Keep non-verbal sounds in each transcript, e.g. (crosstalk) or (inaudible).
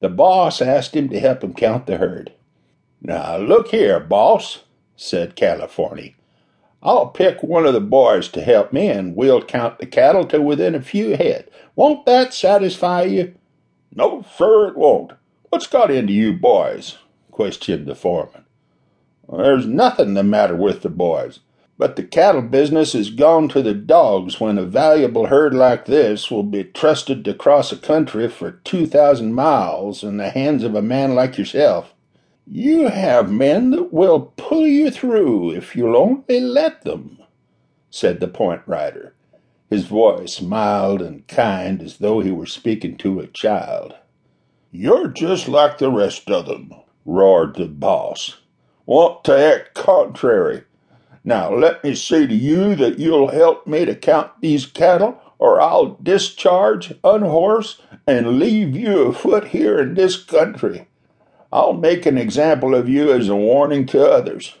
The boss asked him to help him count the herd. Now, look here, boss, said Californy. I'll pick one of the boys to help me, and we'll count the cattle to within a few head. Won't that satisfy you? No, sir, it won't. What's got into you boys? questioned the foreman. There's nothing the matter with the boys, but the cattle business is gone to the dogs when a valuable herd like this will be trusted to cross a country for two thousand miles in the hands of a man like yourself. You have men that will pull you through if you'll only let them, said the point rider, his voice mild and kind as though he were speaking to a child. You're just like the rest of them, roared the boss. Want to act contrary. Now let me say to you that you'll help me to count these cattle, or I'll discharge, unhorse, and leave you afoot here in this country. I'll make an example of you as a warning to others.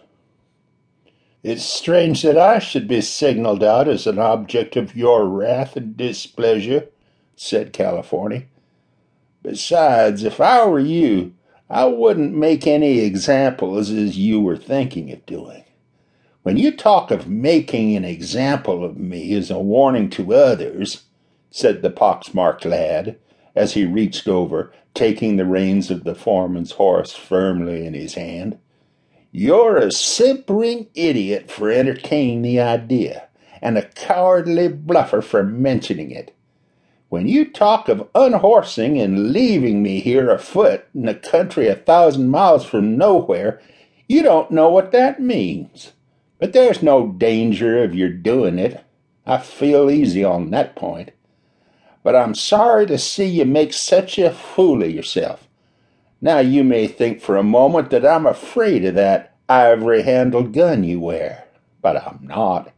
It's strange that I should be signaled out as an object of your wrath and displeasure, said Californy. Besides, if I were you, I wouldn't make any examples as you were thinking of doing. When you talk of making an example of me as a warning to others, said the pox-marked lad, as he reached over, taking the reins of the foreman's horse firmly in his hand. You're a simpering idiot for entertaining the idea, and a cowardly bluffer for mentioning it. When you talk of unhorsing and leaving me here afoot in a country a thousand miles from nowhere, you don't know what that means. But there's no danger of your doing it. I feel easy on that point but I'm sorry to see you make such a fool of yourself. Now you may think for a moment that I'm afraid of that ivory handled gun you wear, but I'm not.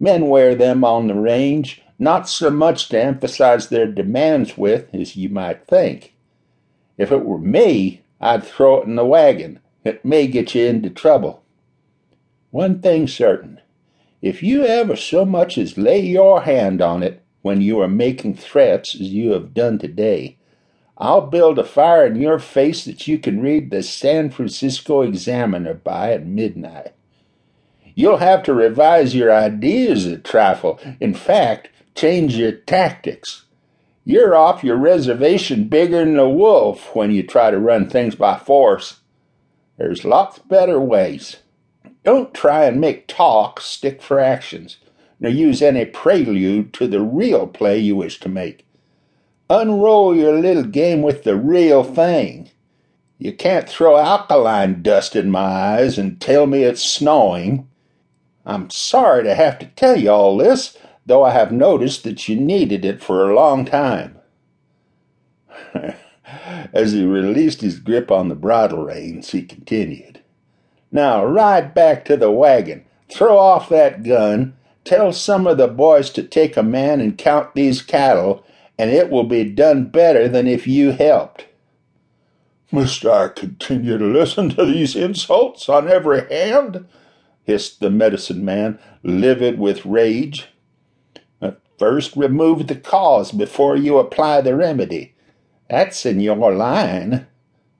Men wear them on the range not so much to emphasize their demands with as you might think. If it were me, I'd throw it in the wagon. It may get you into trouble. One thing certain if you ever so much as lay your hand on it, when you are making threats as you have done today. I'll build a fire in your face that you can read the San Francisco Examiner by at midnight. You'll have to revise your ideas a trifle. In fact, change your tactics. You're off your reservation bigger than a wolf when you try to run things by force. There's lots better ways. Don't try and make talk stick for actions nor use any prelude to the real play you wish to make. Unroll your little game with the real thing. You can't throw alkaline dust in my eyes and tell me it's snowing. I'm sorry to have to tell you all this, though I have noticed that you needed it for a long time. (laughs) As he released his grip on the bridle reins, he continued, Now ride back to the wagon, throw off that gun, Tell some of the boys to take a man and count these cattle, and it will be done better than if you helped. Must I continue to listen to these insults on every hand? hissed the medicine man, livid with rage. First remove the cause before you apply the remedy. That's in your line,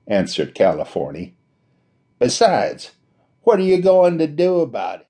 answered Californy. Besides, what are you going to do about it?